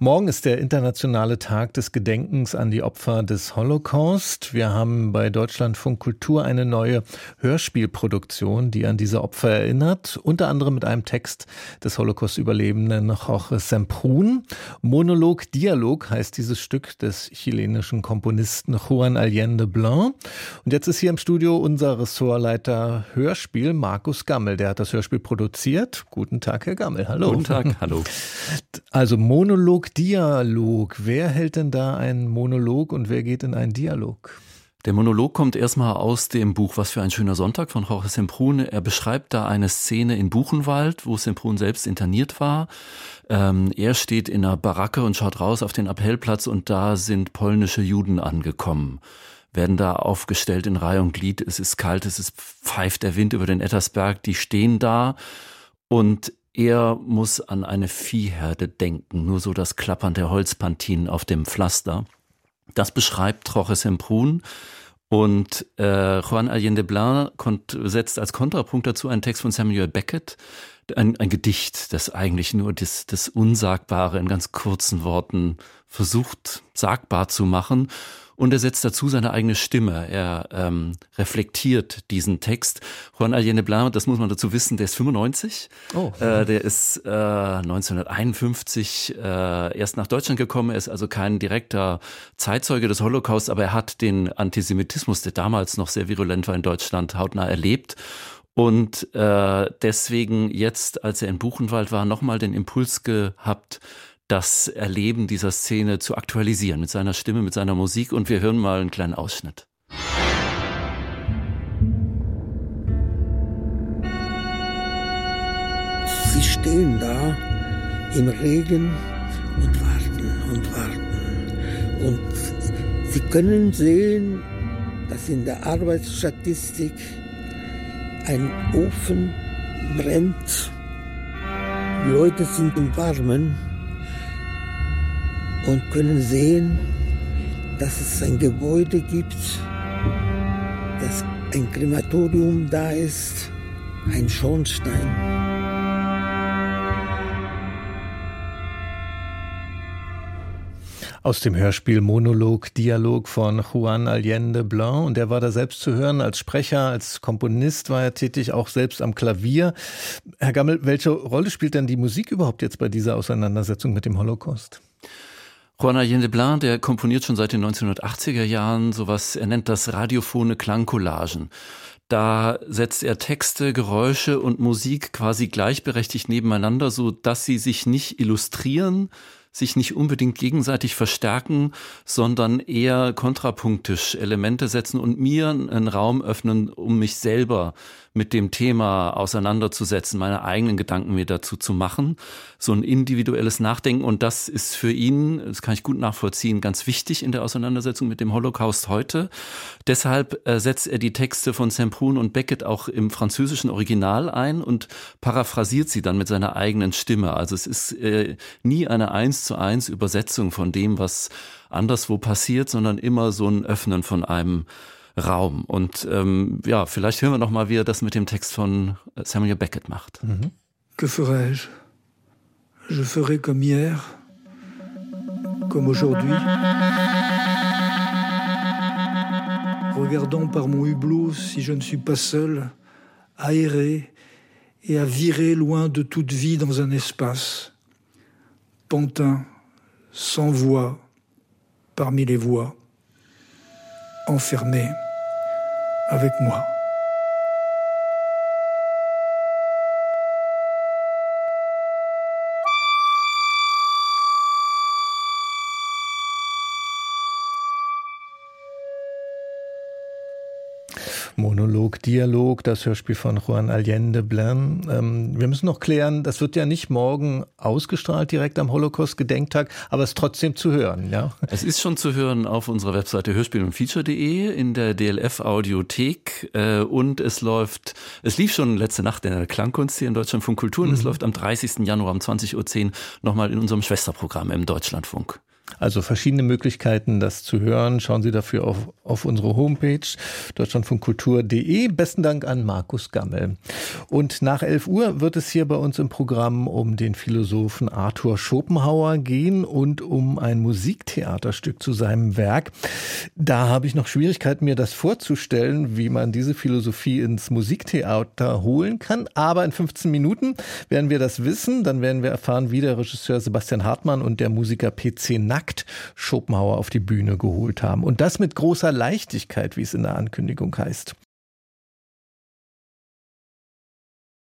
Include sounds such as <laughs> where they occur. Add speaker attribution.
Speaker 1: Morgen ist der internationale Tag des Gedenkens an die Opfer des Holocaust. Wir haben bei Deutschlandfunk Kultur eine neue Hörspielproduktion, die an diese Opfer erinnert, unter anderem mit einem Text des Holocaust-Überlebenden Jorge Semprún. Monolog Dialog heißt dieses Stück des chilenischen Komponisten Juan Allende Blanc. Und jetzt ist hier im Studio unser Ressortleiter Hörspiel, Markus Gammel. Der hat das Hörspiel produziert. Guten Tag, Herr Gammel. Hallo.
Speaker 2: Guten Tag, <laughs> hallo.
Speaker 1: Also Monolog Dialog. Wer hält denn da einen Monolog und wer geht in einen Dialog?
Speaker 2: Der Monolog kommt erstmal aus dem Buch Was für ein schöner Sonntag von Jorge Semprune. Er beschreibt da eine Szene in Buchenwald, wo Semprune selbst interniert war. Ähm, er steht in einer Baracke und schaut raus auf den Appellplatz und da sind polnische Juden angekommen werden da aufgestellt in Reihe und Glied. Es ist kalt, es ist pfeift der Wind über den Ettersberg. Die stehen da und er muss an eine Viehherde denken, nur so das Klappern der Holzpantinen auf dem Pflaster. Das beschreibt Troche Semprun. Und äh, Juan Allende Blanc setzt als Kontrapunkt dazu einen Text von Samuel Beckett, ein, ein Gedicht, das eigentlich nur das, das Unsagbare in ganz kurzen Worten versucht sagbar zu machen und er setzt dazu seine eigene Stimme. Er ähm, reflektiert diesen Text. Juan Allende Blanc, das muss man dazu wissen, der ist 95. Oh. Äh, der ist äh, 1951 äh, erst nach Deutschland gekommen. Er ist also kein direkter Zeitzeuge des Holocaust, aber er hat den Antisemitismus, der damals noch sehr virulent war in Deutschland, hautnah erlebt und äh, deswegen jetzt, als er in Buchenwald war, nochmal den Impuls gehabt, das Erleben dieser Szene zu aktualisieren mit seiner Stimme, mit seiner Musik. Und wir hören mal einen kleinen Ausschnitt.
Speaker 3: Sie stehen da im Regen und warten und warten. Und Sie können sehen, dass in der Arbeitsstatistik ein Ofen brennt. Leute sind im Warmen und können sehen, dass es ein Gebäude gibt, dass ein Krematorium da ist, ein Schornstein.
Speaker 1: Aus dem Hörspiel Monolog, Dialog von Juan Allende Blanc. Und der war da selbst zu hören als Sprecher, als Komponist war er tätig, auch selbst am Klavier. Herr Gammel, welche Rolle spielt denn die Musik überhaupt jetzt bei dieser Auseinandersetzung mit dem Holocaust?
Speaker 2: Juan Allende Blanc, der komponiert schon seit den 1980er Jahren sowas, er nennt das radiophone Klangcollagen. Da setzt er Texte, Geräusche und Musik quasi gleichberechtigt nebeneinander, so dass sie sich nicht illustrieren, sich nicht unbedingt gegenseitig verstärken, sondern eher kontrapunktisch Elemente setzen und mir einen Raum öffnen, um mich selber mit dem Thema auseinanderzusetzen, meine eigenen Gedanken mir dazu zu machen, so ein individuelles Nachdenken. Und das ist für ihn, das kann ich gut nachvollziehen, ganz wichtig in der Auseinandersetzung mit dem Holocaust heute. Deshalb äh, setzt er die Texte von Semprun und Beckett auch im französischen Original ein und paraphrasiert sie dann mit seiner eigenen Stimme. Also es ist äh, nie eine eins zu eins Übersetzung von dem, was anderswo passiert, sondern immer so ein Öffnen von einem Raum. Und ähm, ja, vielleicht hören wir noch mal, wie er das mit dem Text von Samuel Beckett macht. Mhm.
Speaker 4: Que ferais-je? Je ferai comme hier, comme aujourd'hui. Regardant par mon hublot si je ne suis pas seul, errer et à virer loin de toute vie dans un espace. Pantin, sans voix, parmi les voix, enfermé. Avec moi.
Speaker 1: Monolog, Dialog, das Hörspiel von Juan Allende Blanc. Ähm, wir müssen noch klären, das wird ja nicht morgen ausgestrahlt direkt am Holocaust-Gedenktag, aber es ist trotzdem zu hören, ja?
Speaker 2: Es ist schon zu hören auf unserer Webseite hörspiel und feature.de in der DLF Audiothek äh, und es läuft, es lief schon letzte Nacht in der Klangkunst hier in Deutschland von Kultur und mhm. es läuft am 30. Januar um 20.10 Uhr nochmal in unserem Schwesterprogramm im Deutschlandfunk.
Speaker 1: Also verschiedene Möglichkeiten, das zu hören. Schauen Sie dafür auf, auf unsere Homepage deutschlandfunkkultur.de. Besten Dank an Markus Gammel. Und nach 11 Uhr wird es hier bei uns im Programm um den Philosophen Arthur Schopenhauer gehen und um ein Musiktheaterstück zu seinem Werk. Da habe ich noch Schwierigkeiten, mir das vorzustellen, wie man diese Philosophie ins Musiktheater holen kann. Aber in 15 Minuten werden wir das wissen. Dann werden wir erfahren, wie der Regisseur Sebastian Hartmann und der Musiker PC Nack nackt Schopenhauer auf die Bühne geholt haben. Und das mit großer Leichtigkeit, wie es in der Ankündigung heißt.